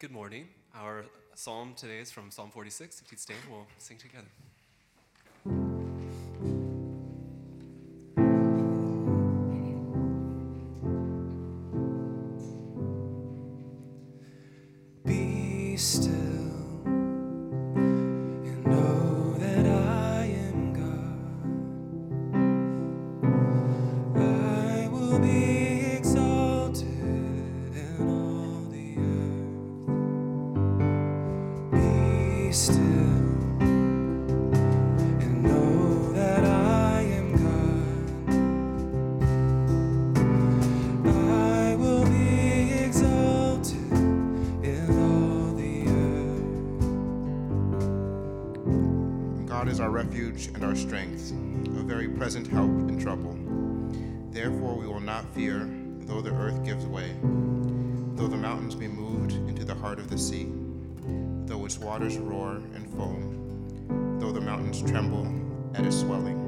Good morning. Our psalm today is from Psalm 46. If you'd stand, we'll sing together. refuge and our strength, a very present help in trouble. Therefore we will not fear, though the earth gives way, though the mountains be moved into the heart of the sea, though its waters roar and foam, though the mountains tremble at its swelling.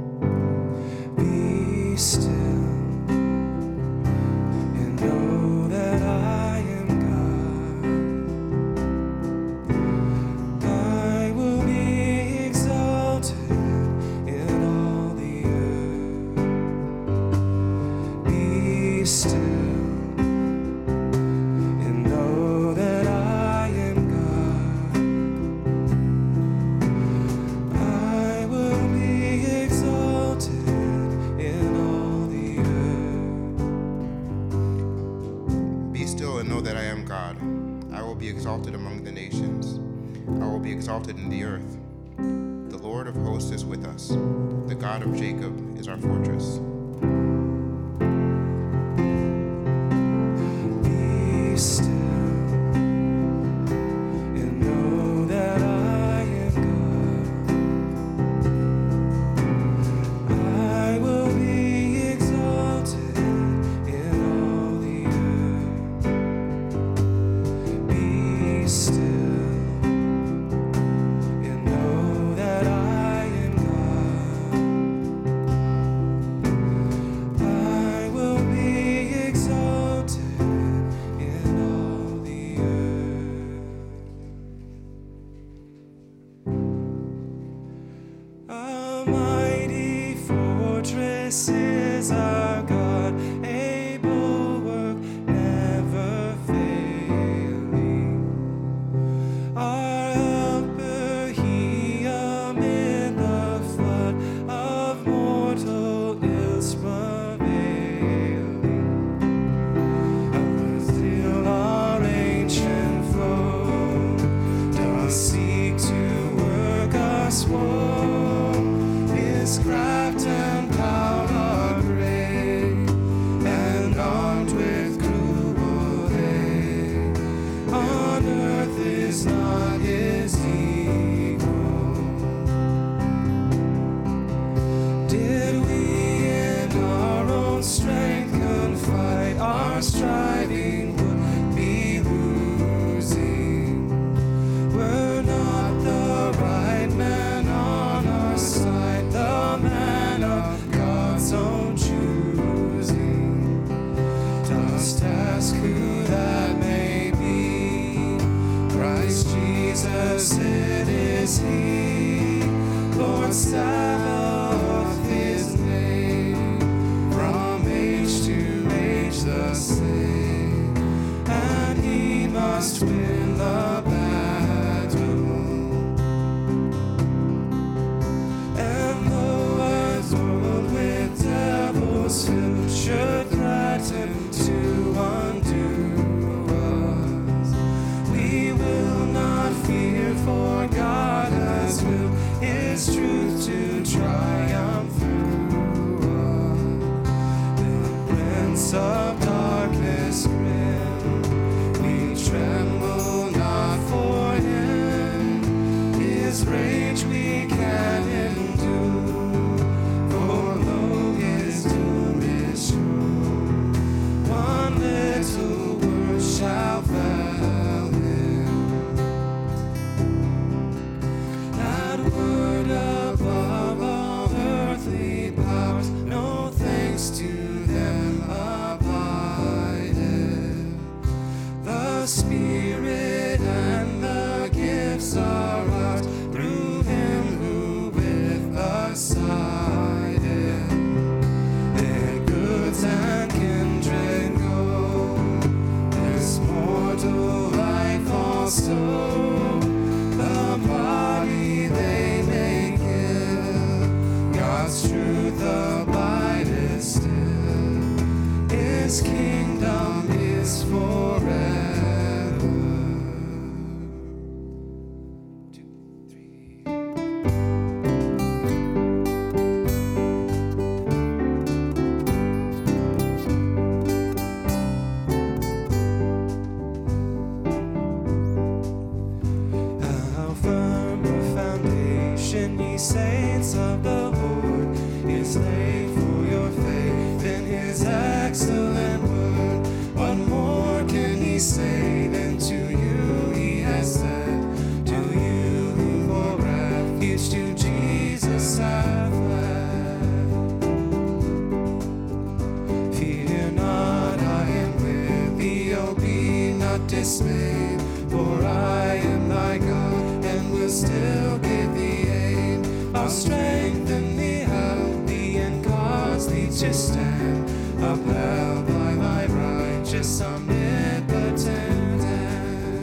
I'll strengthen thee, help thee, and cause thee to stand, upheld by thy righteous omnipotent hand.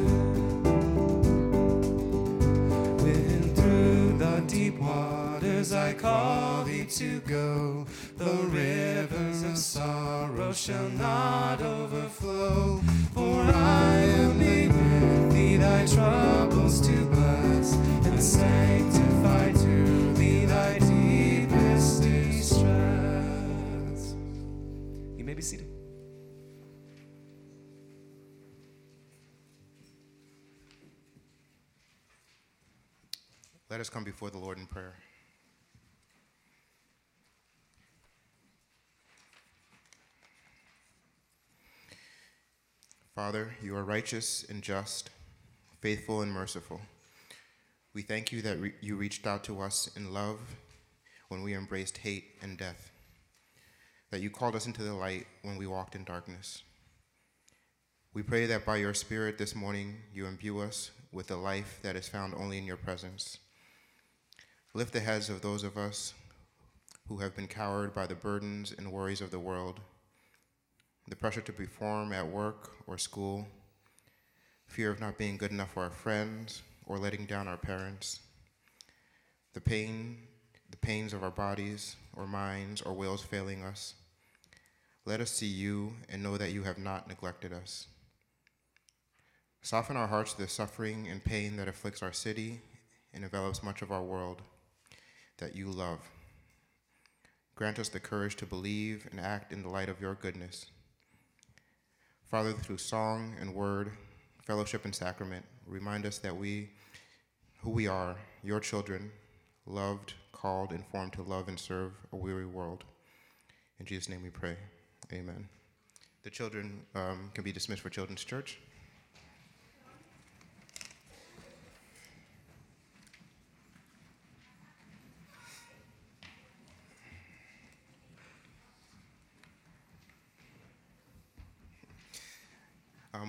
When through the deep waters I call thee to go, the rivers of sorrow shall not overflow. For I am made with thee thy troubles to bless, and sanctify Let us come before the Lord in prayer. Father, you are righteous and just, faithful and merciful. We thank you that re- you reached out to us in love when we embraced hate and death, that you called us into the light when we walked in darkness. We pray that by your Spirit this morning you imbue us with the life that is found only in your presence. Lift the heads of those of us who have been cowered by the burdens and worries of the world, the pressure to perform at work or school, fear of not being good enough for our friends or letting down our parents, the pain, the pains of our bodies or minds or wills failing us. Let us see you and know that you have not neglected us. Soften our hearts to the suffering and pain that afflicts our city and envelops much of our world that you love. Grant us the courage to believe and act in the light of your goodness. Father, through song and word, fellowship and sacrament, remind us that we, who we are, your children, loved, called, and formed to love and serve a weary world. In Jesus' name we pray. Amen. The children um, can be dismissed for Children's Church.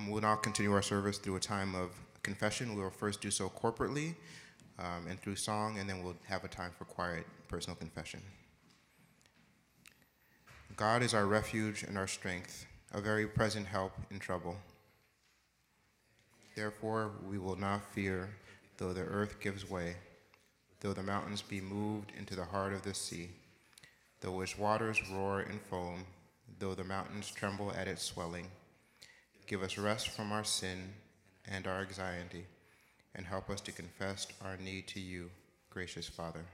Um, we'll now continue our service through a time of confession. We will first do so corporately um, and through song, and then we'll have a time for quiet personal confession. God is our refuge and our strength, a very present help in trouble. Therefore, we will not fear, though the earth gives way, though the mountains be moved into the heart of the sea, though its waters roar and foam, though the mountains tremble at its swelling. Give us rest from our sin and our anxiety, and help us to confess our need to you, gracious Father.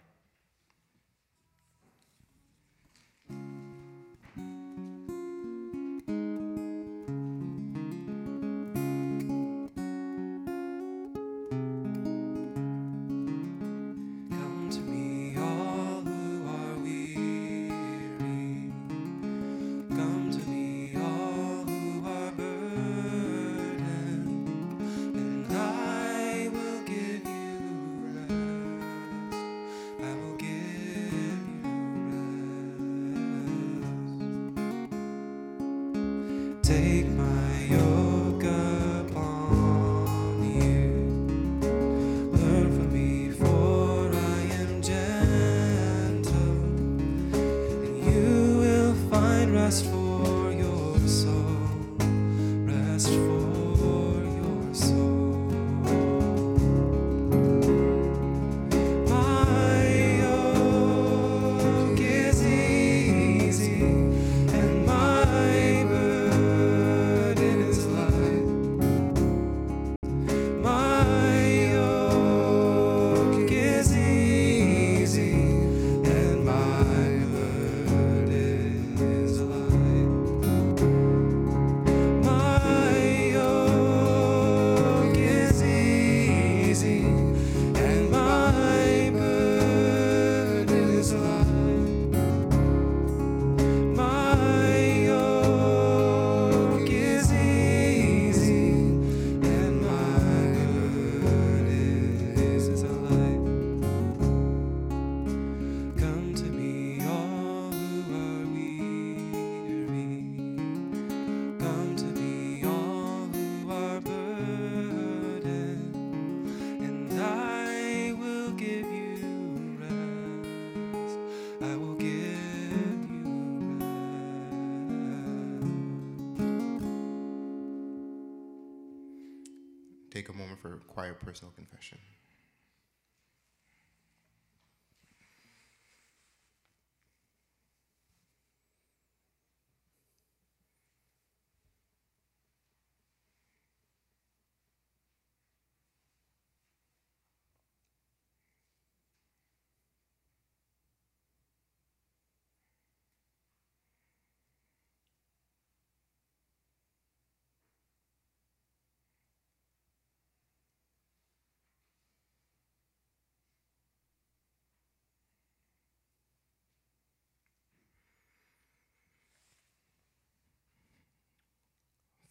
For quiet personal confession.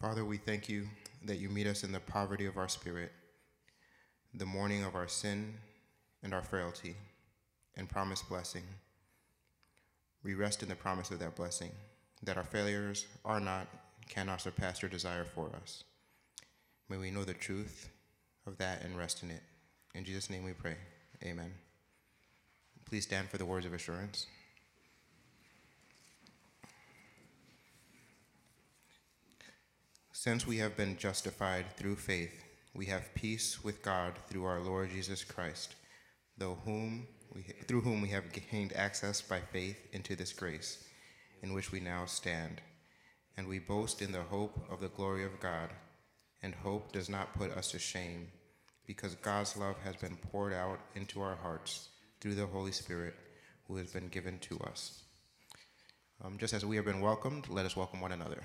Father, we thank you that you meet us in the poverty of our spirit, the mourning of our sin and our frailty, and promise blessing. We rest in the promise of that blessing, that our failures are not, cannot surpass your desire for us. May we know the truth of that and rest in it. In Jesus' name we pray. Amen. Please stand for the words of assurance. Since we have been justified through faith, we have peace with God through our Lord Jesus Christ, though whom we, through whom we have gained access by faith into this grace in which we now stand. And we boast in the hope of the glory of God. And hope does not put us to shame, because God's love has been poured out into our hearts through the Holy Spirit who has been given to us. Um, just as we have been welcomed, let us welcome one another.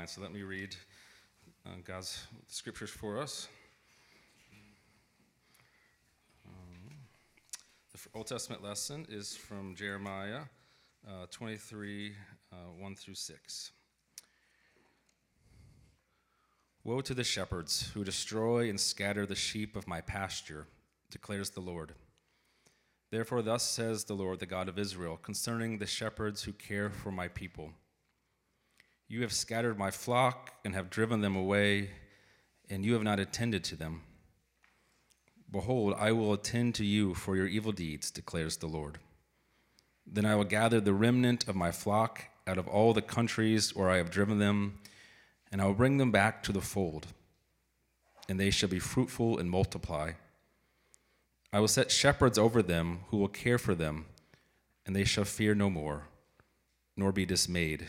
Caroline, so let me read uh, God's scriptures for us. Um, the Old Testament lesson is from Jeremiah uh, 23, uh, 1 through 6. Woe to the shepherds who destroy and scatter the sheep of my pasture, declares the Lord. Therefore, thus says the Lord, the God of Israel, concerning the shepherds who care for my people You have scattered my flock and have driven them away, and you have not attended to them. Behold, I will attend to you for your evil deeds, declares the Lord. Then I will gather the remnant of my flock out of all the countries where I have driven them, and I will bring them back to the fold, and they shall be fruitful and multiply. I will set shepherds over them who will care for them, and they shall fear no more, nor be dismayed.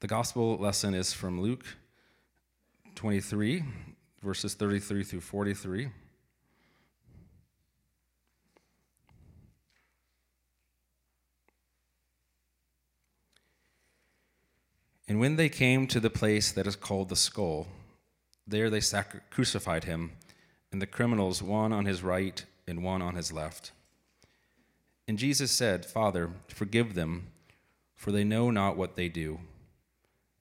The gospel lesson is from Luke 23, verses 33 through 43. And when they came to the place that is called the skull, there they sacri- crucified him and the criminals one on his right and one on his left. And Jesus said, Father, forgive them, for they know not what they do.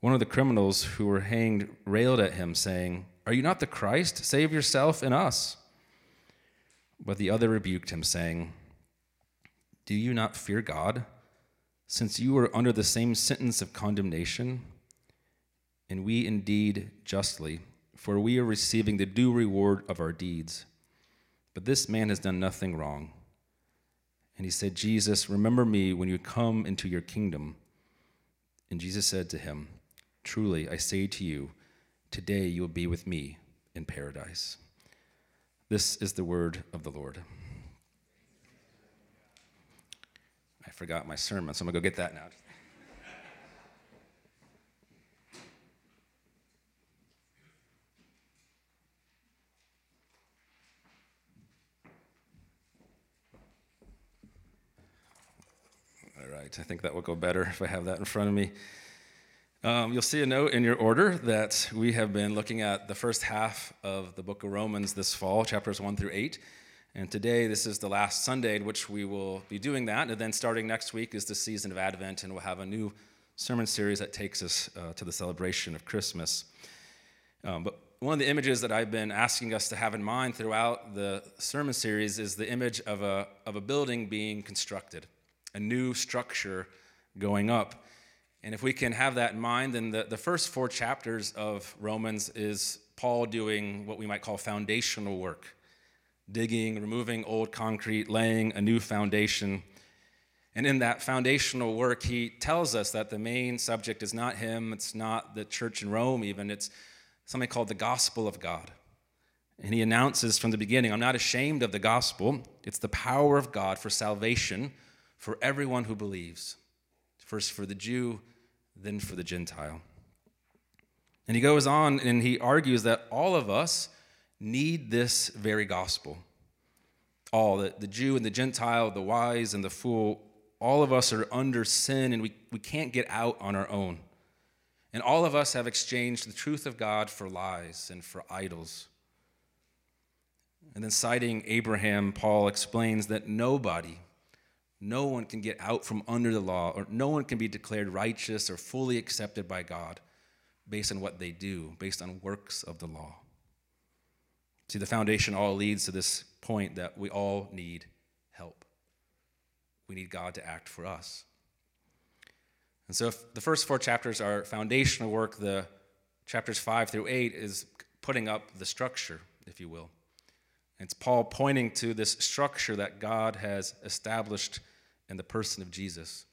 One of the criminals who were hanged railed at him, saying, Are you not the Christ? Save yourself and us. But the other rebuked him, saying, Do you not fear God, since you are under the same sentence of condemnation? And we indeed justly for we are receiving the due reward of our deeds. But this man has done nothing wrong. And he said, Jesus, remember me when you come into your kingdom. And Jesus said to him, Truly, I say to you, today you will be with me in paradise. This is the word of the Lord. I forgot my sermon, so I'm going to go get that now. All right, I think that will go better if I have that in front of me. Um, you'll see a note in your order that we have been looking at the first half of the book of Romans this fall, chapters 1 through 8. And today, this is the last Sunday in which we will be doing that. And then starting next week is the season of Advent, and we'll have a new sermon series that takes us uh, to the celebration of Christmas. Um, but one of the images that I've been asking us to have in mind throughout the sermon series is the image of a, of a building being constructed a new structure going up. And if we can have that in mind, then the, the first four chapters of Romans is Paul doing what we might call foundational work digging, removing old concrete, laying a new foundation. And in that foundational work, he tells us that the main subject is not him, it's not the church in Rome, even, it's something called the gospel of God. And he announces from the beginning I'm not ashamed of the gospel, it's the power of God for salvation for everyone who believes, first for the Jew, then for the Gentile. And he goes on and he argues that all of us need this very gospel. All, the, the Jew and the Gentile, the wise and the fool, all of us are under sin and we, we can't get out on our own. And all of us have exchanged the truth of God for lies and for idols. And then, citing Abraham, Paul explains that nobody, No one can get out from under the law, or no one can be declared righteous or fully accepted by God based on what they do, based on works of the law. See, the foundation all leads to this point that we all need help. We need God to act for us. And so, if the first four chapters are foundational work, the chapters five through eight is putting up the structure, if you will. It's Paul pointing to this structure that God has established in the person of Jesus.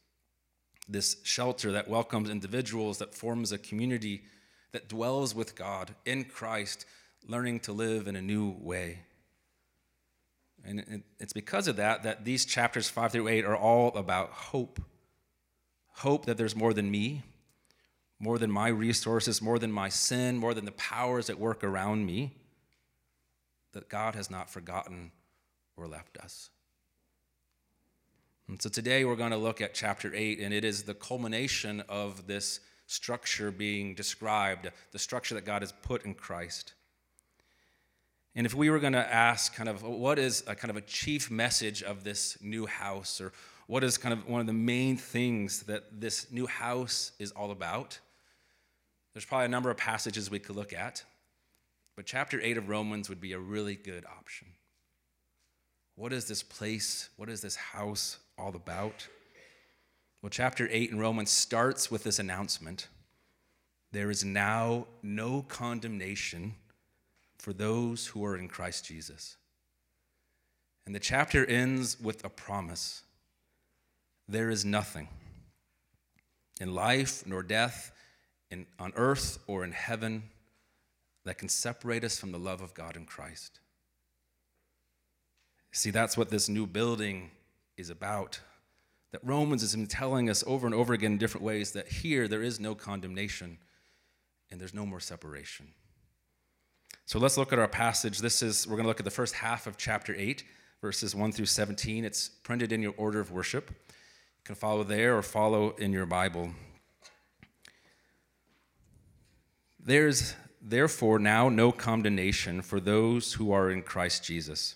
This shelter that welcomes individuals, that forms a community that dwells with God in Christ, learning to live in a new way. And it's because of that that these chapters 5 through 8 are all about hope. Hope that there's more than me, more than my resources, more than my sin, more than the powers that work around me, that God has not forgotten or left us. And so today we're going to look at chapter 8, and it is the culmination of this structure being described, the structure that God has put in Christ. And if we were going to ask, kind of, what is a kind of a chief message of this new house, or what is kind of one of the main things that this new house is all about? There's probably a number of passages we could look at, but chapter 8 of Romans would be a really good option. What is this place? What is this house all about? Well, chapter 8 in Romans starts with this announcement there is now no condemnation for those who are in Christ Jesus. And the chapter ends with a promise there is nothing in life nor death, in, on earth or in heaven, that can separate us from the love of God in Christ. See, that's what this new building is about. That Romans is telling us over and over again in different ways that here there is no condemnation and there's no more separation. So let's look at our passage. This is, we're going to look at the first half of chapter 8, verses 1 through 17. It's printed in your order of worship. You can follow there or follow in your Bible. There's therefore now no condemnation for those who are in Christ Jesus.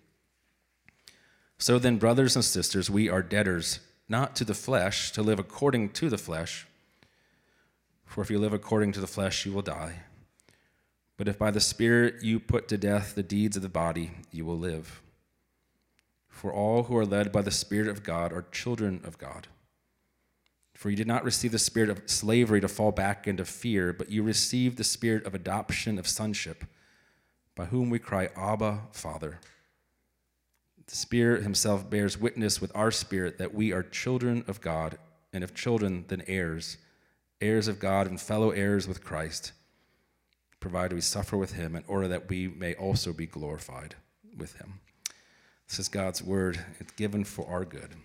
So then, brothers and sisters, we are debtors, not to the flesh, to live according to the flesh. For if you live according to the flesh, you will die. But if by the Spirit you put to death the deeds of the body, you will live. For all who are led by the Spirit of God are children of God. For you did not receive the spirit of slavery to fall back into fear, but you received the spirit of adoption of sonship, by whom we cry, Abba, Father. The Spirit Himself bears witness with our spirit that we are children of God, and if children, then heirs, heirs of God and fellow heirs with Christ, provided we suffer with Him in order that we may also be glorified with Him. This is God's word, it's given for our good.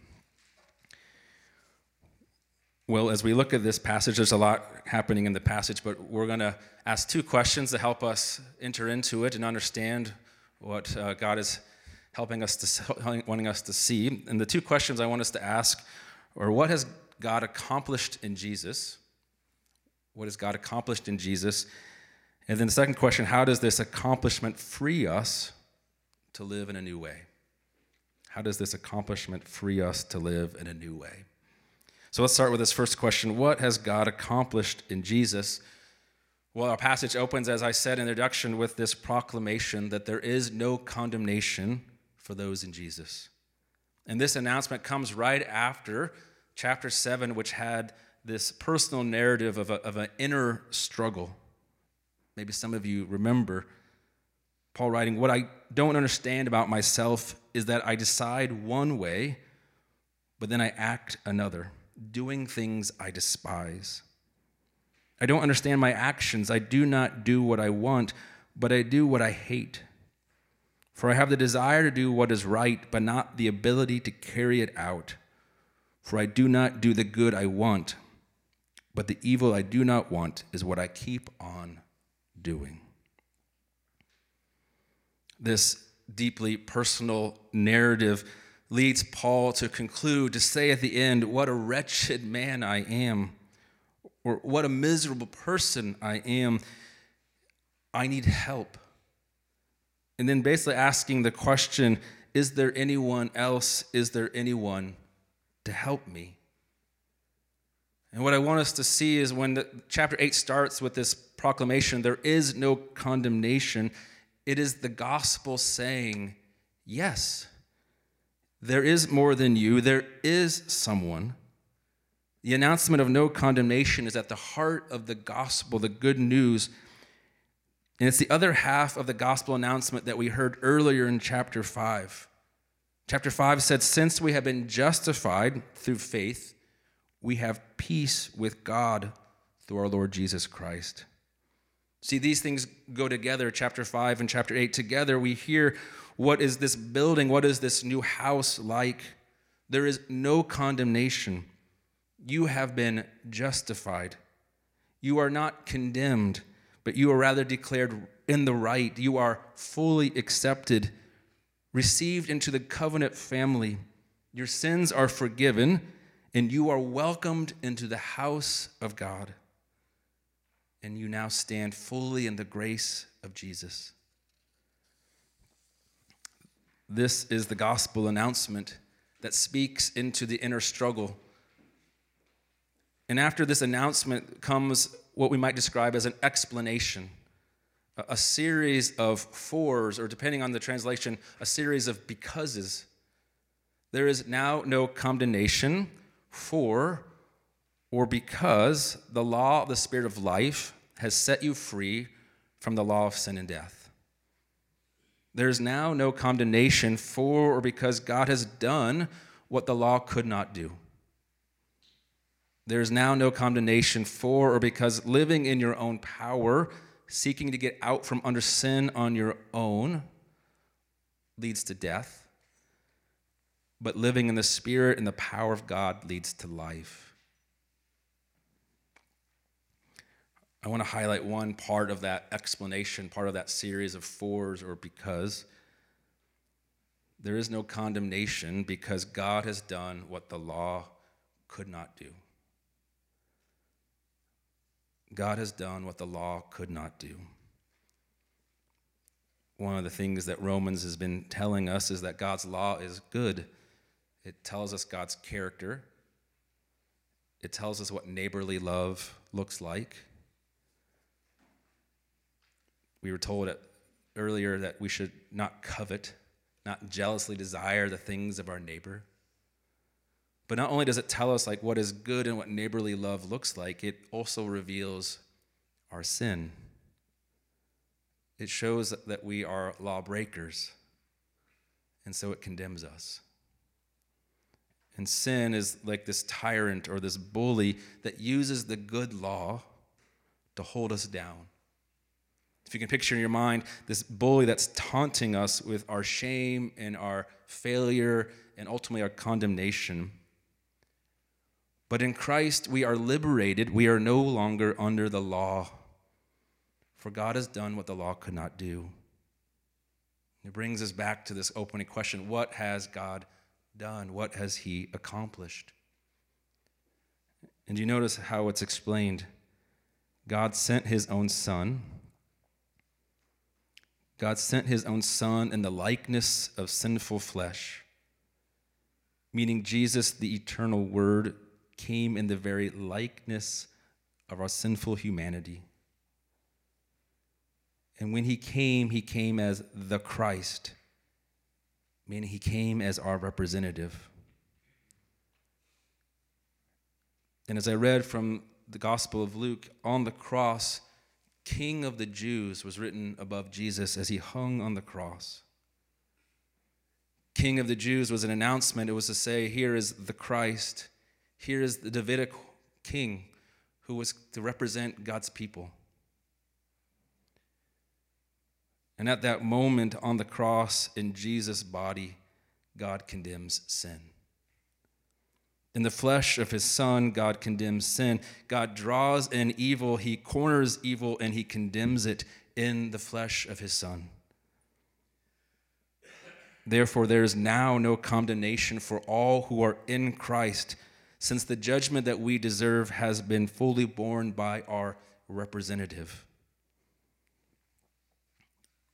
Well, as we look at this passage, there's a lot happening in the passage, but we're going to ask two questions to help us enter into it and understand what uh, God is helping us to wanting us to see. And the two questions I want us to ask are: What has God accomplished in Jesus. What has God accomplished in Jesus? And then the second question how does this accomplishment free us to live in a new way? How does this accomplishment free us to live in a new way? So let's start with this first question What has God accomplished in Jesus? Well, our passage opens, as I said in the introduction, with this proclamation that there is no condemnation for those in Jesus. And this announcement comes right after chapter 7, which had this personal narrative of, a, of an inner struggle. Maybe some of you remember Paul writing, What I don't understand about myself is that I decide one way, but then I act another, doing things I despise. I don't understand my actions. I do not do what I want, but I do what I hate. For I have the desire to do what is right, but not the ability to carry it out. For I do not do the good I want, but the evil I do not want is what I keep on doing. This deeply personal narrative leads Paul to conclude, to say at the end, What a wretched man I am or what a miserable person I am. I need help. And then basically asking the question Is there anyone else? Is there anyone to help me? And what I want us to see is when the, chapter 8 starts with this proclamation, there is no condemnation. It is the gospel saying, Yes, there is more than you, there is someone the announcement of no condemnation is at the heart of the gospel, the good news. And it's the other half of the gospel announcement that we heard earlier in chapter 5. Chapter 5 said, Since we have been justified through faith, we have peace with God through our Lord Jesus Christ. See, these things go together, chapter 5 and chapter 8. Together, we hear what is this building? What is this new house like? There is no condemnation you have been justified. You are not condemned, but you are rather declared in the right. You are fully accepted, received into the covenant family. Your sins are forgiven, and you are welcomed into the house of God. And you now stand fully in the grace of Jesus. This is the gospel announcement that speaks into the inner struggle and after this announcement comes what we might describe as an explanation, a series of fors, or depending on the translation, a series of becauses. There is now no condemnation for or because the law of the Spirit of life has set you free from the law of sin and death. There is now no condemnation for or because God has done what the law could not do. There is now no condemnation for or because living in your own power, seeking to get out from under sin on your own, leads to death. But living in the Spirit and the power of God leads to life. I want to highlight one part of that explanation, part of that series of fours or because. There is no condemnation because God has done what the law could not do. God has done what the law could not do. One of the things that Romans has been telling us is that God's law is good. It tells us God's character, it tells us what neighborly love looks like. We were told earlier that we should not covet, not jealously desire the things of our neighbor. But not only does it tell us like what is good and what neighborly love looks like, it also reveals our sin. It shows that we are lawbreakers, and so it condemns us. And sin is like this tyrant or this bully that uses the good law to hold us down. If you can picture in your mind this bully that's taunting us with our shame and our failure and ultimately our condemnation but in Christ, we are liberated. We are no longer under the law. For God has done what the law could not do. It brings us back to this opening question What has God done? What has He accomplished? And you notice how it's explained. God sent his own son. God sent his own son in the likeness of sinful flesh, meaning Jesus, the eternal word, came in the very likeness of our sinful humanity. And when he came, he came as the Christ, meaning he came as our representative. And as I read from the Gospel of Luke, on the cross, King of the Jews was written above Jesus as he hung on the cross. King of the Jews was an announcement. It was to say, Here is the Christ, here is the Davidic king who was to represent God's people. And at that moment on the cross in Jesus' body, God condemns sin. In the flesh of his son, God condemns sin. God draws in evil, he corners evil, and he condemns it in the flesh of his son. Therefore, there is now no condemnation for all who are in Christ, since the judgment that we deserve has been fully borne by our representative.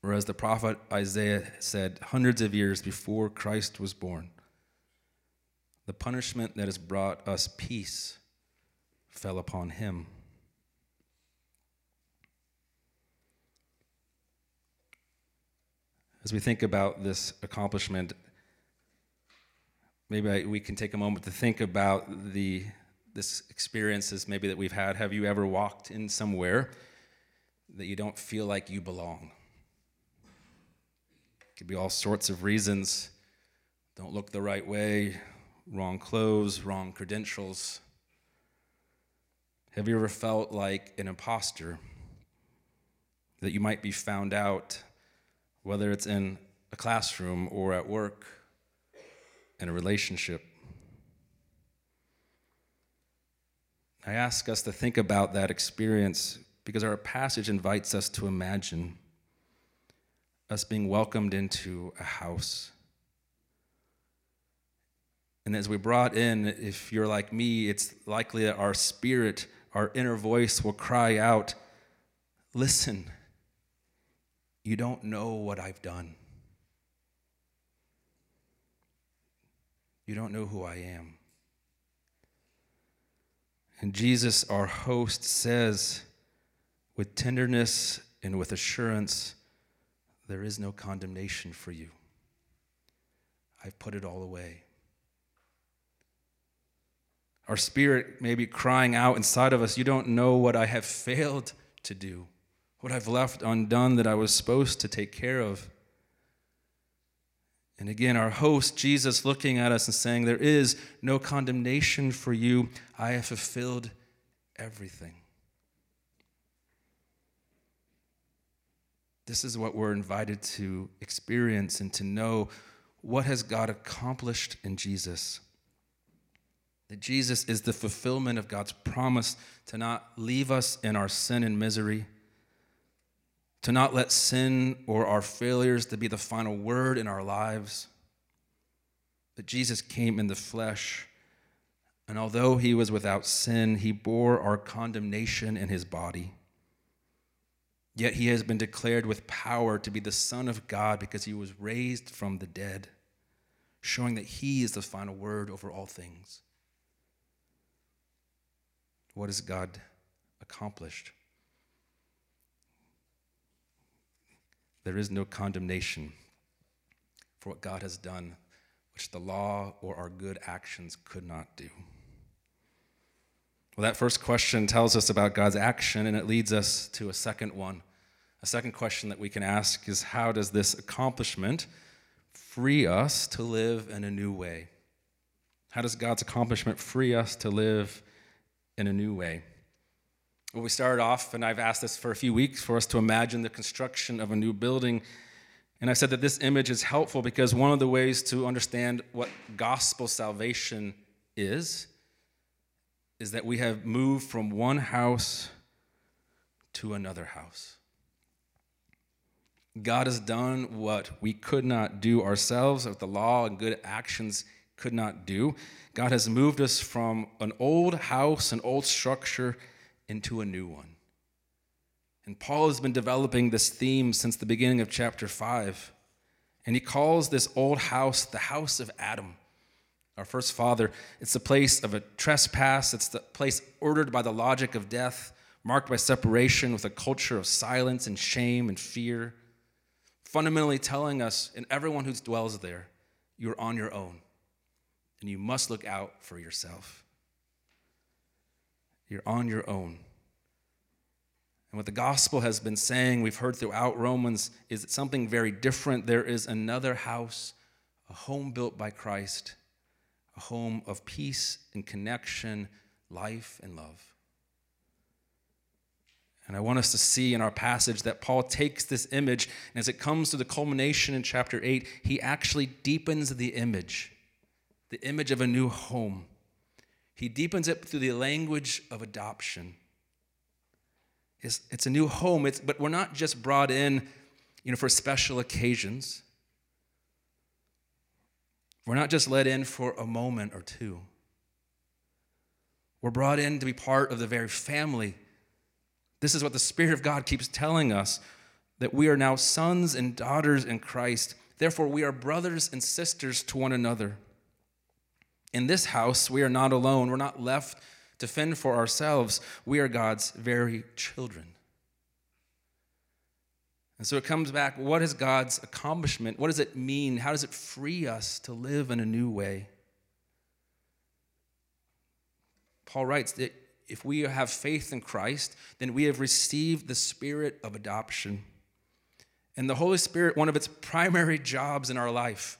Whereas the prophet Isaiah said hundreds of years before Christ was born, the punishment that has brought us peace fell upon him. As we think about this accomplishment, maybe we can take a moment to think about the this experiences maybe that we've had. Have you ever walked in somewhere that you don't feel like you belong? Could be all sorts of reasons. Don't look the right way, wrong clothes, wrong credentials. Have you ever felt like an imposter? That you might be found out, whether it's in a classroom or at work, in a relationship. I ask us to think about that experience because our passage invites us to imagine us being welcomed into a house and as we brought in, if you're like me, it's likely that our spirit, our inner voice will cry out, Listen, you don't know what I've done. You don't know who I am. And Jesus, our host, says with tenderness and with assurance, There is no condemnation for you. I've put it all away. Our spirit may be crying out inside of us, You don't know what I have failed to do, what I've left undone that I was supposed to take care of. And again, our host, Jesus, looking at us and saying, There is no condemnation for you. I have fulfilled everything. This is what we're invited to experience and to know what has God accomplished in Jesus. That Jesus is the fulfillment of God's promise to not leave us in our sin and misery, to not let sin or our failures to be the final word in our lives. But Jesus came in the flesh, and although he was without sin, he bore our condemnation in his body. Yet he has been declared with power to be the Son of God because he was raised from the dead, showing that he is the final word over all things. What has God accomplished? There is no condemnation for what God has done, which the law or our good actions could not do. Well, that first question tells us about God's action, and it leads us to a second one. A second question that we can ask is how does this accomplishment free us to live in a new way? How does God's accomplishment free us to live in a new way. Well, we started off, and I've asked this for a few weeks for us to imagine the construction of a new building. And I said that this image is helpful because one of the ways to understand what gospel salvation is, is that we have moved from one house to another house. God has done what we could not do ourselves what the law and good actions could not do. God has moved us from an old house, an old structure, into a new one. And Paul has been developing this theme since the beginning of chapter 5. And he calls this old house the house of Adam, our first father. It's the place of a trespass, it's the place ordered by the logic of death, marked by separation with a culture of silence and shame and fear, fundamentally telling us and everyone who dwells there, you're on your own and you must look out for yourself. You're on your own. And what the gospel has been saying, we've heard throughout Romans, is something very different. There is another house, a home built by Christ, a home of peace and connection, life and love. And I want us to see in our passage that Paul takes this image, and as it comes to the culmination in chapter 8, he actually deepens the image the image of a new home. He deepens it through the language of adoption. It's, it's a new home, it's, but we're not just brought in you know, for special occasions. We're not just let in for a moment or two. We're brought in to be part of the very family. This is what the Spirit of God keeps telling us that we are now sons and daughters in Christ. Therefore, we are brothers and sisters to one another. In this house, we are not alone. We're not left to fend for ourselves. We are God's very children. And so it comes back what is God's accomplishment? What does it mean? How does it free us to live in a new way? Paul writes that if we have faith in Christ, then we have received the spirit of adoption. And the Holy Spirit, one of its primary jobs in our life,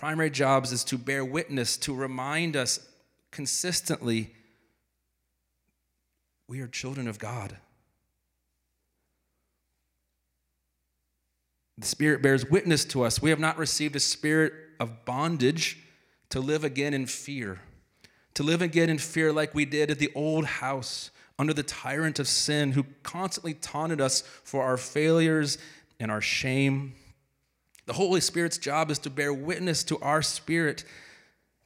primary jobs is to bear witness, to remind us consistently we are children of God. The Spirit bears witness to us. We have not received a spirit of bondage to live again in fear, to live again in fear like we did at the old house under the tyrant of sin who constantly taunted us for our failures and our shame. The Holy Spirit's job is to bear witness to our spirit,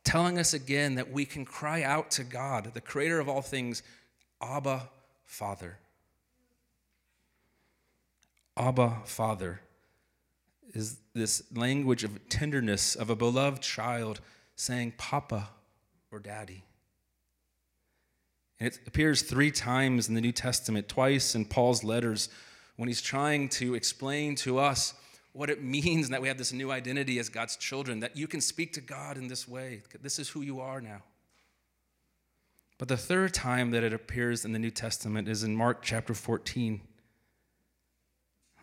telling us again that we can cry out to God, the creator of all things, Abba, Father. Abba, Father is this language of tenderness of a beloved child saying, Papa or Daddy. And it appears three times in the New Testament, twice in Paul's letters, when he's trying to explain to us what it means that we have this new identity as God's children, that you can speak to God in this way. This is who you are now. But the third time that it appears in the New Testament is in Mark chapter 14.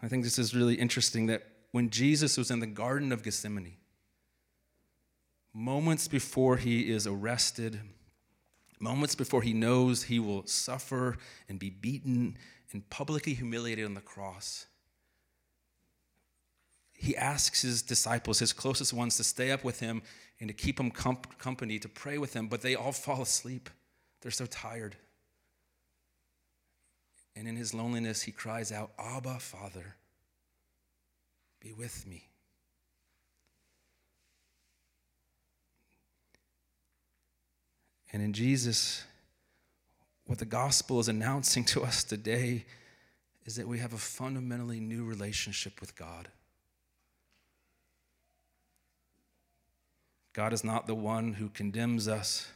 I think this is really interesting that when Jesus was in the Garden of Gethsemane, moments before he is arrested, moments before he knows he will suffer and be beaten and publicly humiliated on the cross, he asks his disciples, his closest ones, to stay up with him and to keep him comp- company, to pray with him, but they all fall asleep. They're so tired. And in his loneliness, he cries out, Abba, Father, be with me. And in Jesus, what the gospel is announcing to us today is that we have a fundamentally new relationship with God. God is not the one who condemns us,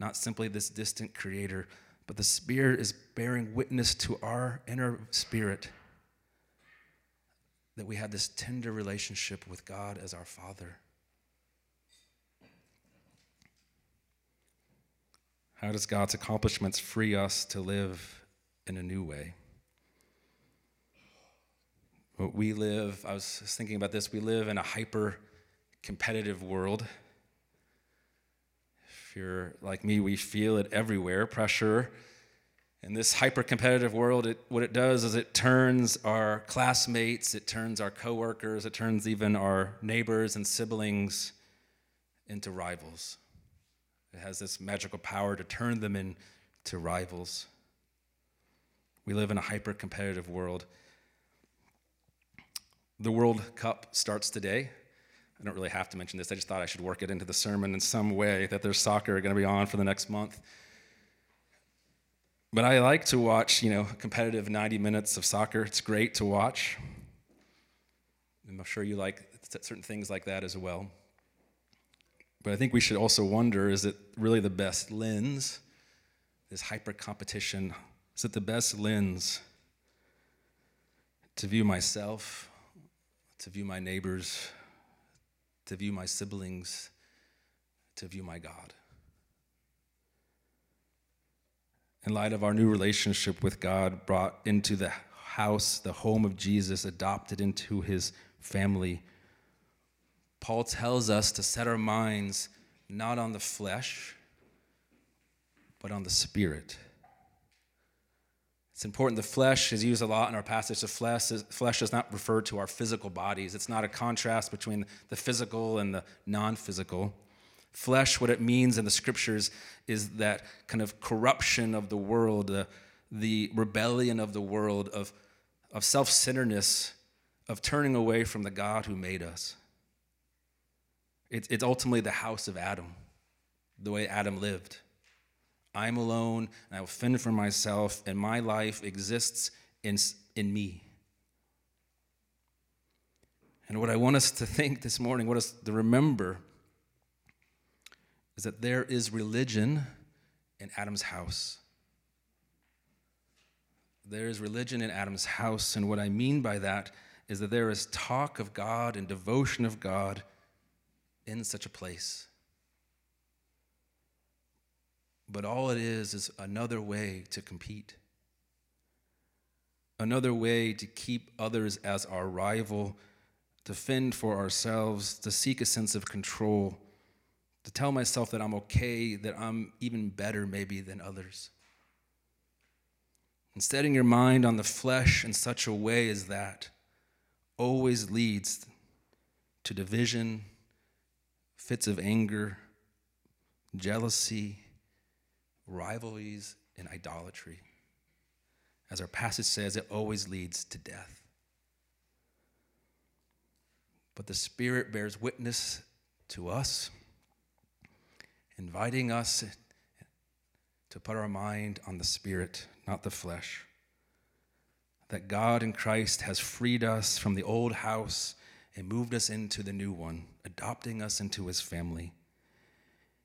not simply this distant creator, but the Spirit is bearing witness to our inner spirit that we have this tender relationship with God as our Father. How does God's accomplishments free us to live in a new way? We live, I was thinking about this, we live in a hyper competitive world. If you're like me, we feel it everywhere pressure. In this hyper competitive world, it, what it does is it turns our classmates, it turns our coworkers, it turns even our neighbors and siblings into rivals. It has this magical power to turn them into rivals. We live in a hyper competitive world. The World Cup starts today. I don't really have to mention this. I just thought I should work it into the sermon in some way that there's soccer going to be on for the next month. But I like to watch, you know, competitive 90 minutes of soccer. It's great to watch. I'm sure you like certain things like that as well. But I think we should also wonder is it really the best lens? This hyper competition, is it the best lens to view myself, to view my neighbors, to view my siblings, to view my God? In light of our new relationship with God, brought into the house, the home of Jesus, adopted into his family, Paul tells us to set our minds not on the flesh, but on the spirit. It's important. The flesh is used a lot in our passage. The flesh, is, flesh does not refer to our physical bodies. It's not a contrast between the physical and the non physical. Flesh, what it means in the scriptures, is that kind of corruption of the world, the, the rebellion of the world, of, of self centeredness, of turning away from the God who made us. It's, it's ultimately the house of Adam, the way Adam lived. I'm alone, and I fend for myself, and my life exists in, in me. And what I want us to think this morning, what us to remember, is that there is religion in Adam's house. There is religion in Adam's house, and what I mean by that is that there is talk of God and devotion of God in such a place. But all it is is another way to compete, another way to keep others as our rival, to fend for ourselves, to seek a sense of control, to tell myself that I'm okay, that I'm even better maybe than others. And setting your mind on the flesh in such a way as that always leads to division fits of anger, jealousy, rivalries, and idolatry. As our passage says, it always leads to death. But the Spirit bears witness to us, inviting us to put our mind on the Spirit, not the flesh. That God in Christ has freed us from the old house and moved us into the new one, adopting us into his family.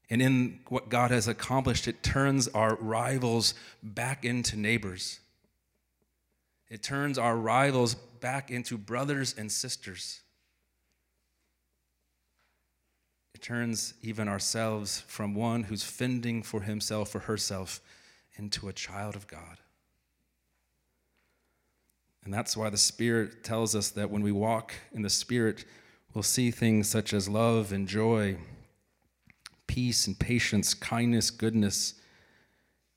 And in what God has accomplished, it turns our rivals back into neighbors. It turns our rivals back into brothers and sisters. It turns even ourselves from one who's fending for himself or herself into a child of God. And that's why the Spirit tells us that when we walk in the Spirit, we'll see things such as love and joy, peace and patience, kindness, goodness,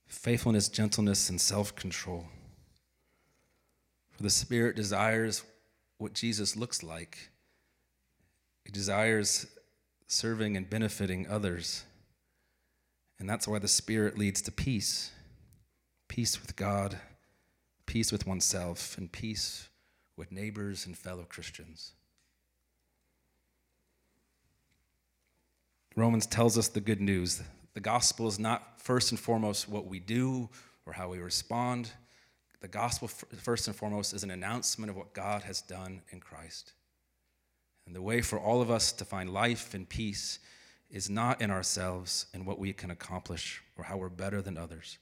faithfulness, gentleness, and self control. For the Spirit desires what Jesus looks like, He desires serving and benefiting others. And that's why the Spirit leads to peace peace with God peace with oneself, and peace with neighbors and fellow Christians. Romans tells us the good news. The gospel is not first and foremost what we do or how we respond. The gospel, first and foremost, is an announcement of what God has done in Christ. And the way for all of us to find life and peace is not in ourselves and what we can accomplish or how we're better than others,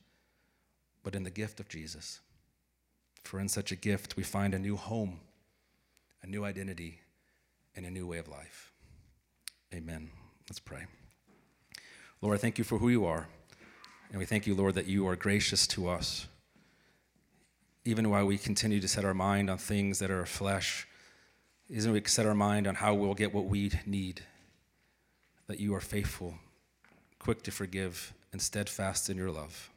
but in the gift of Jesus. For in such a gift, we find a new home, a new identity, and a new way of life. Amen. Let's pray. Lord, I thank you for who you are. And we thank you, Lord, that you are gracious to us. Even while we continue to set our mind on things that are flesh, isn't we set our mind on how we'll get what we need? That you are faithful, quick to forgive, and steadfast in your love.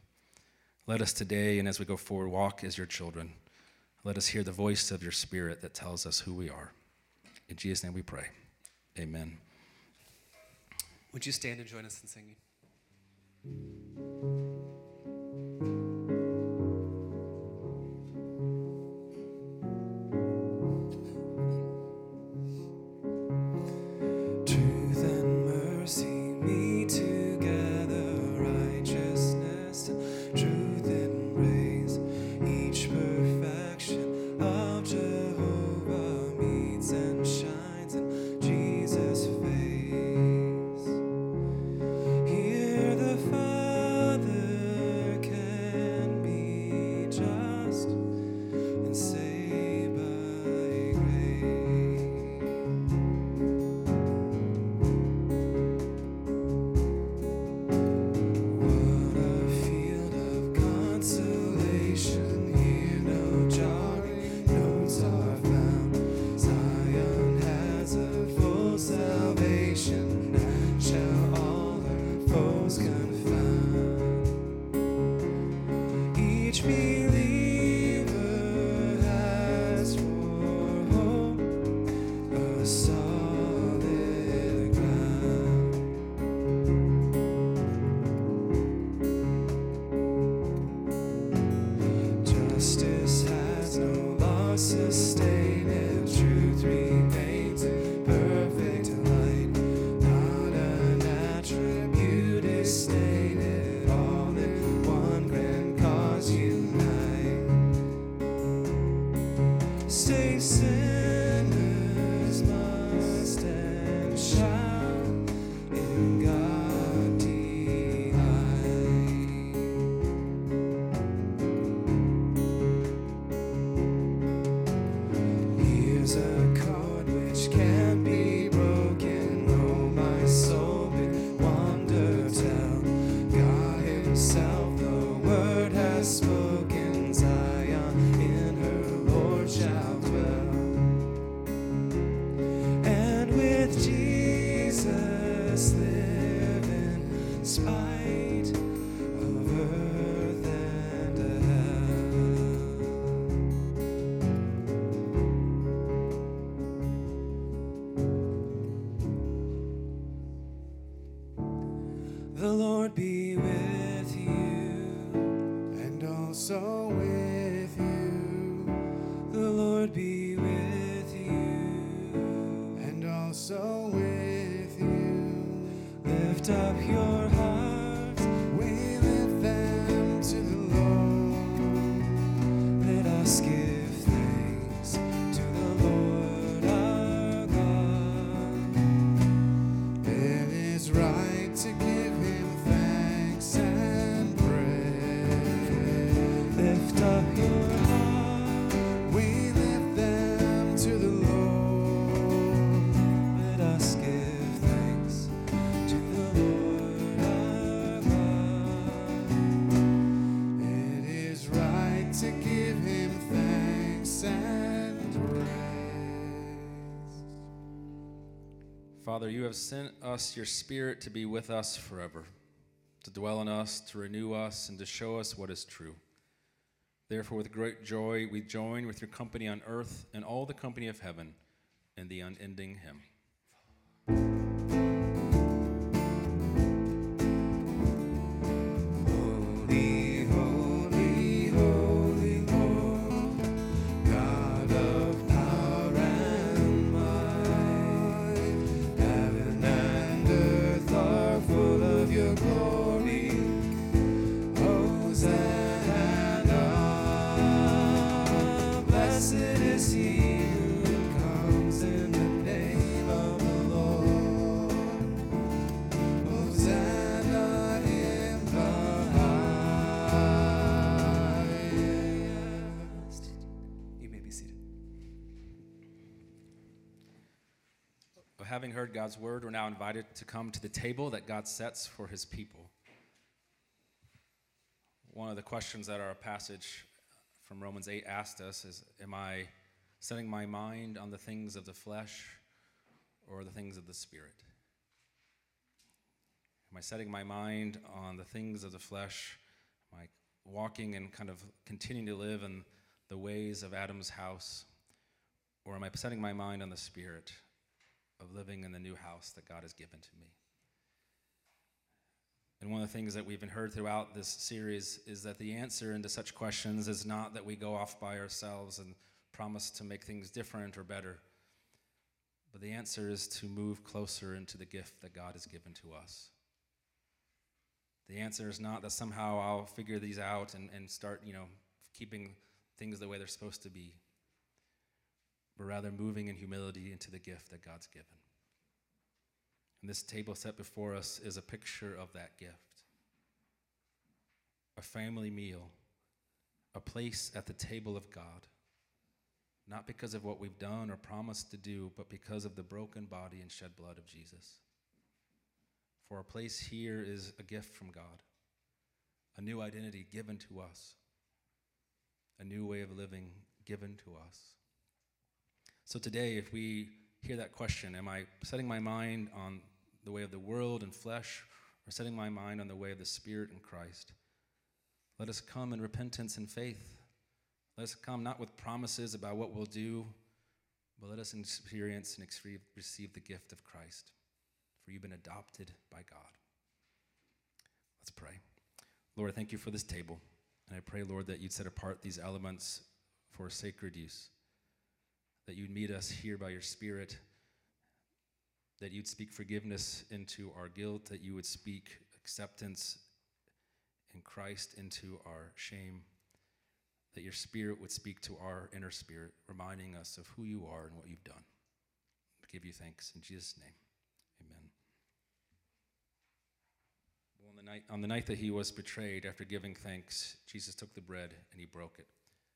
Let us today and as we go forward walk as your children. Let us hear the voice of your spirit that tells us who we are. In Jesus' name we pray. Amen. Would you stand and join us in singing? Father, you have sent us your Spirit to be with us forever, to dwell in us, to renew us, and to show us what is true. Therefore, with great joy, we join with your company on earth and all the company of heaven in the unending hymn. Having heard God's word, we're now invited to come to the table that God sets for his people. One of the questions that our passage from Romans 8 asked us is Am I setting my mind on the things of the flesh or the things of the spirit? Am I setting my mind on the things of the flesh? Am I walking and kind of continuing to live in the ways of Adam's house? Or am I setting my mind on the spirit of living in the new house that God has given to me? And one of the things that we've been heard throughout this series is that the answer into such questions is not that we go off by ourselves and promise to make things different or better, but the answer is to move closer into the gift that God has given to us. The answer is not that somehow I'll figure these out and, and start, you know, keeping things the way they're supposed to be, but rather moving in humility into the gift that God's given. And this table set before us is a picture of that gift a family meal, a place at the table of God, not because of what we've done or promised to do, but because of the broken body and shed blood of Jesus. For our place here is a gift from God, a new identity given to us, a new way of living given to us. So today, if we hear that question, am I setting my mind on the way of the world and flesh, or setting my mind on the way of the Spirit and Christ? Let us come in repentance and faith. Let us come not with promises about what we'll do, but let us experience and receive the gift of Christ. For you've been adopted by God. Let's pray. Lord, I thank you for this table. And I pray, Lord, that you'd set apart these elements for sacred use, that you'd meet us here by your Spirit, that you'd speak forgiveness into our guilt, that you would speak acceptance in Christ into our shame, that your spirit would speak to our inner spirit, reminding us of who you are and what you've done. Give you thanks in Jesus' name. Amen. Well, on the, night, on the night that he was betrayed, after giving thanks, Jesus took the bread and he broke it,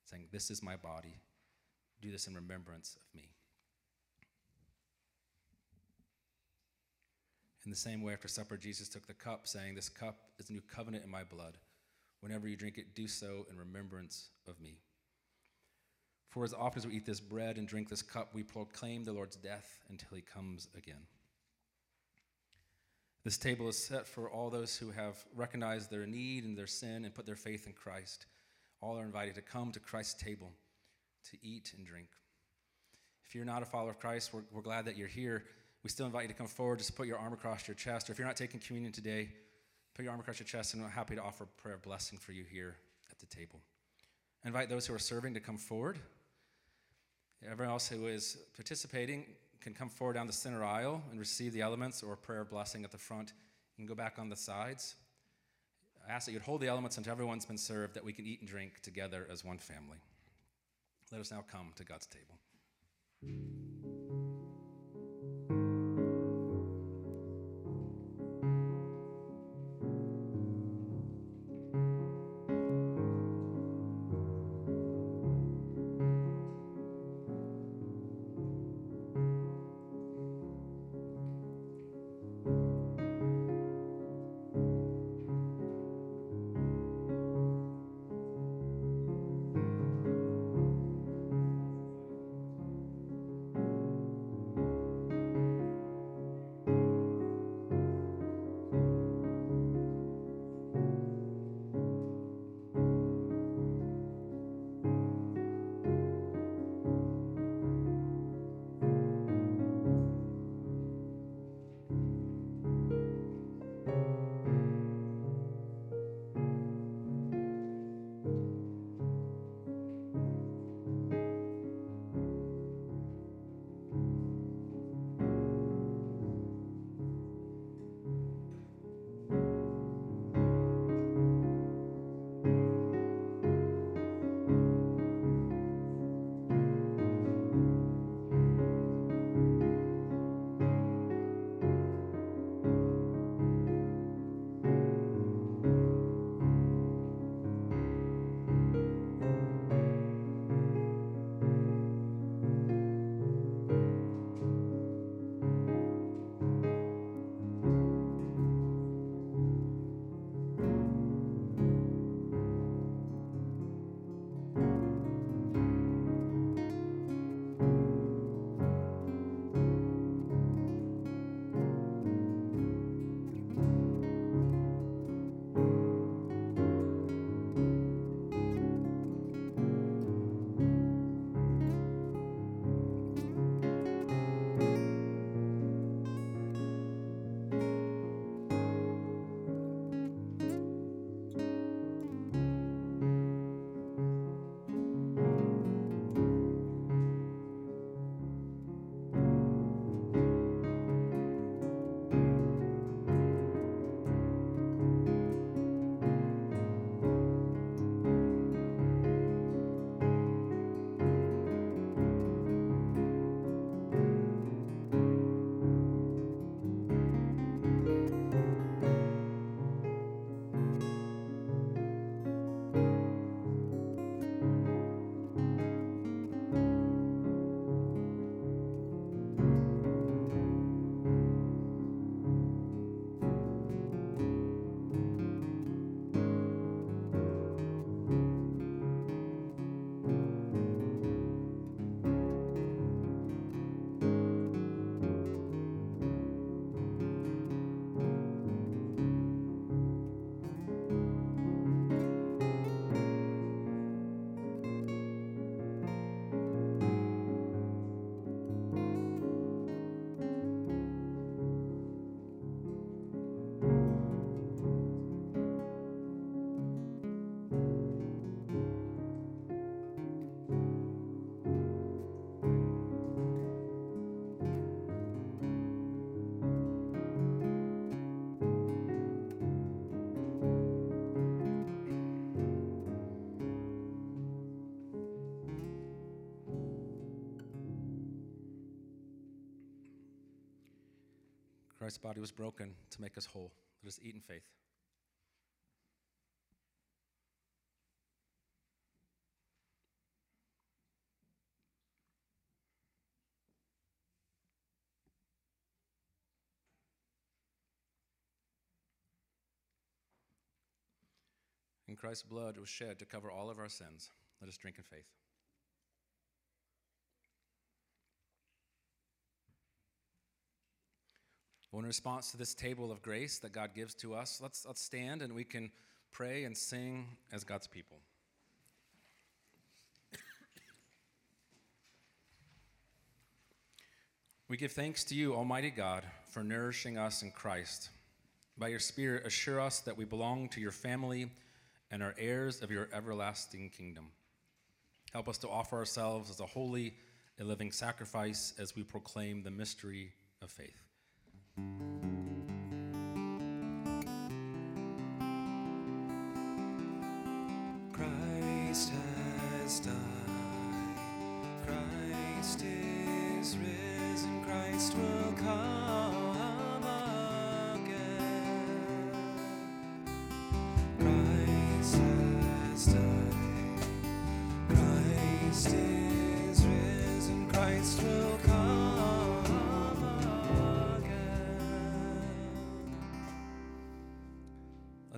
saying, This is my body. Do this in remembrance of me. In the same way, after supper, Jesus took the cup, saying, This cup is a new covenant in my blood. Whenever you drink it, do so in remembrance of me. For as often as we eat this bread and drink this cup, we proclaim the Lord's death until he comes again. This table is set for all those who have recognized their need and their sin and put their faith in Christ. All are invited to come to Christ's table to eat and drink. If you're not a follower of Christ, we're, we're glad that you're here we still invite you to come forward. Just put your arm across your chest. Or if you're not taking communion today, put your arm across your chest, and we're happy to offer prayer of blessing for you here at the table. Invite those who are serving to come forward. Everyone else who is participating can come forward down the center aisle and receive the elements or prayer of blessing at the front. You can go back on the sides. I ask that you'd hold the elements until everyone's been served, that we can eat and drink together as one family. Let us now come to God's table. Christ's body was broken to make us whole. Let us eat in faith. In Christ's blood was shed to cover all of our sins. Let us drink in faith. Well, in response to this table of grace that God gives to us, let's, let's stand and we can pray and sing as God's people. We give thanks to you, Almighty God, for nourishing us in Christ. By your Spirit, assure us that we belong to your family and are heirs of your everlasting kingdom. Help us to offer ourselves as a holy, a living sacrifice as we proclaim the mystery of faith. Christ has died. Christ is risen. Christ will come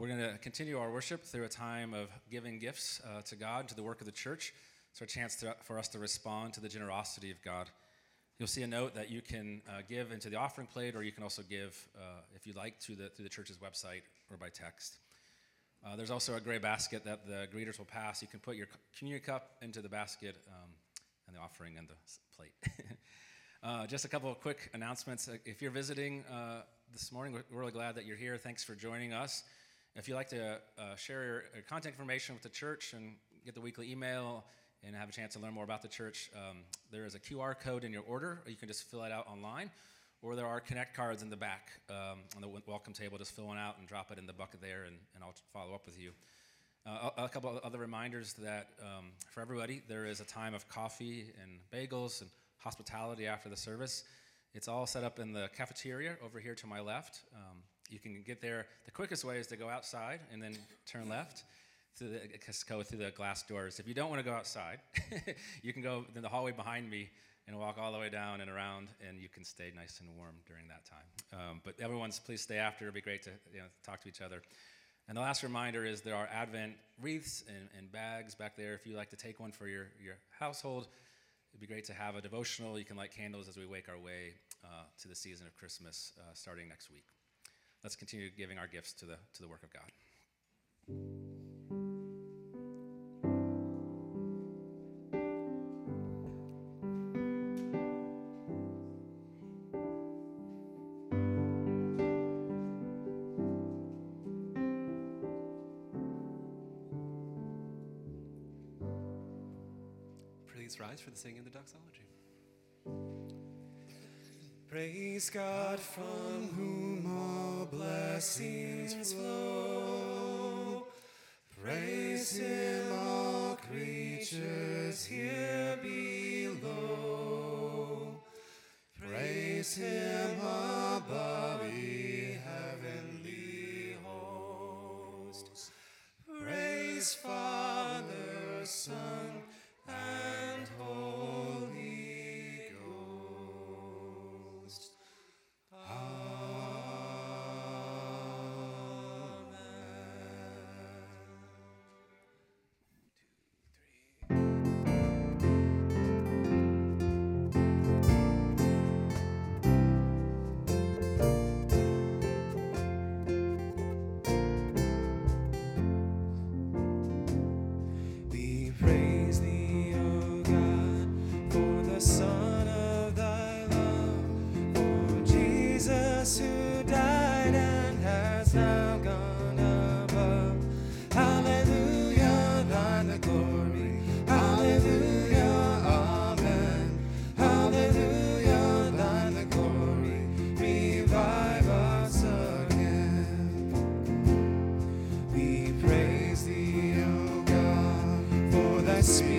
We're going to continue our worship through a time of giving gifts uh, to God, to the work of the church. It's our chance to, for us to respond to the generosity of God. You'll see a note that you can uh, give into the offering plate, or you can also give, uh, if you'd like, to the, through the church's website or by text. Uh, there's also a gray basket that the greeters will pass. You can put your communion cup into the basket um, and the offering in the plate. uh, just a couple of quick announcements. If you're visiting uh, this morning, we're really glad that you're here. Thanks for joining us. If you'd like to uh, share your, your contact information with the church and get the weekly email and have a chance to learn more about the church, um, there is a QR code in your order, or you can just fill it out online. Or there are connect cards in the back um, on the welcome table. Just fill one out and drop it in the bucket there, and, and I'll follow up with you. Uh, a, a couple of other reminders that um, for everybody, there is a time of coffee and bagels and hospitality after the service. It's all set up in the cafeteria over here to my left. Um, you can get there. The quickest way is to go outside and then turn left through the, just go through the glass doors. If you don't want to go outside, you can go in the hallway behind me and walk all the way down and around, and you can stay nice and warm during that time. Um, but everyone's please stay after. It'd be great to you know, talk to each other. And the last reminder is there are Advent wreaths and, and bags back there. If you'd like to take one for your, your household, it'd be great to have a devotional. You can light candles as we wake our way uh, to the season of Christmas uh, starting next week. Let's continue giving our gifts to the, to the work of God. Please rise for the singing of the doxology. Praise God from whom all blessings flow. Praise Him, all creatures here below. Praise Him whisper.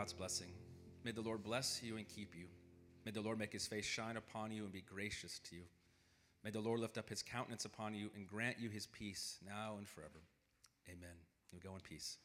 God's blessing. May the Lord bless you and keep you. May the Lord make his face shine upon you and be gracious to you. May the Lord lift up his countenance upon you and grant you his peace now and forever. Amen. You go in peace.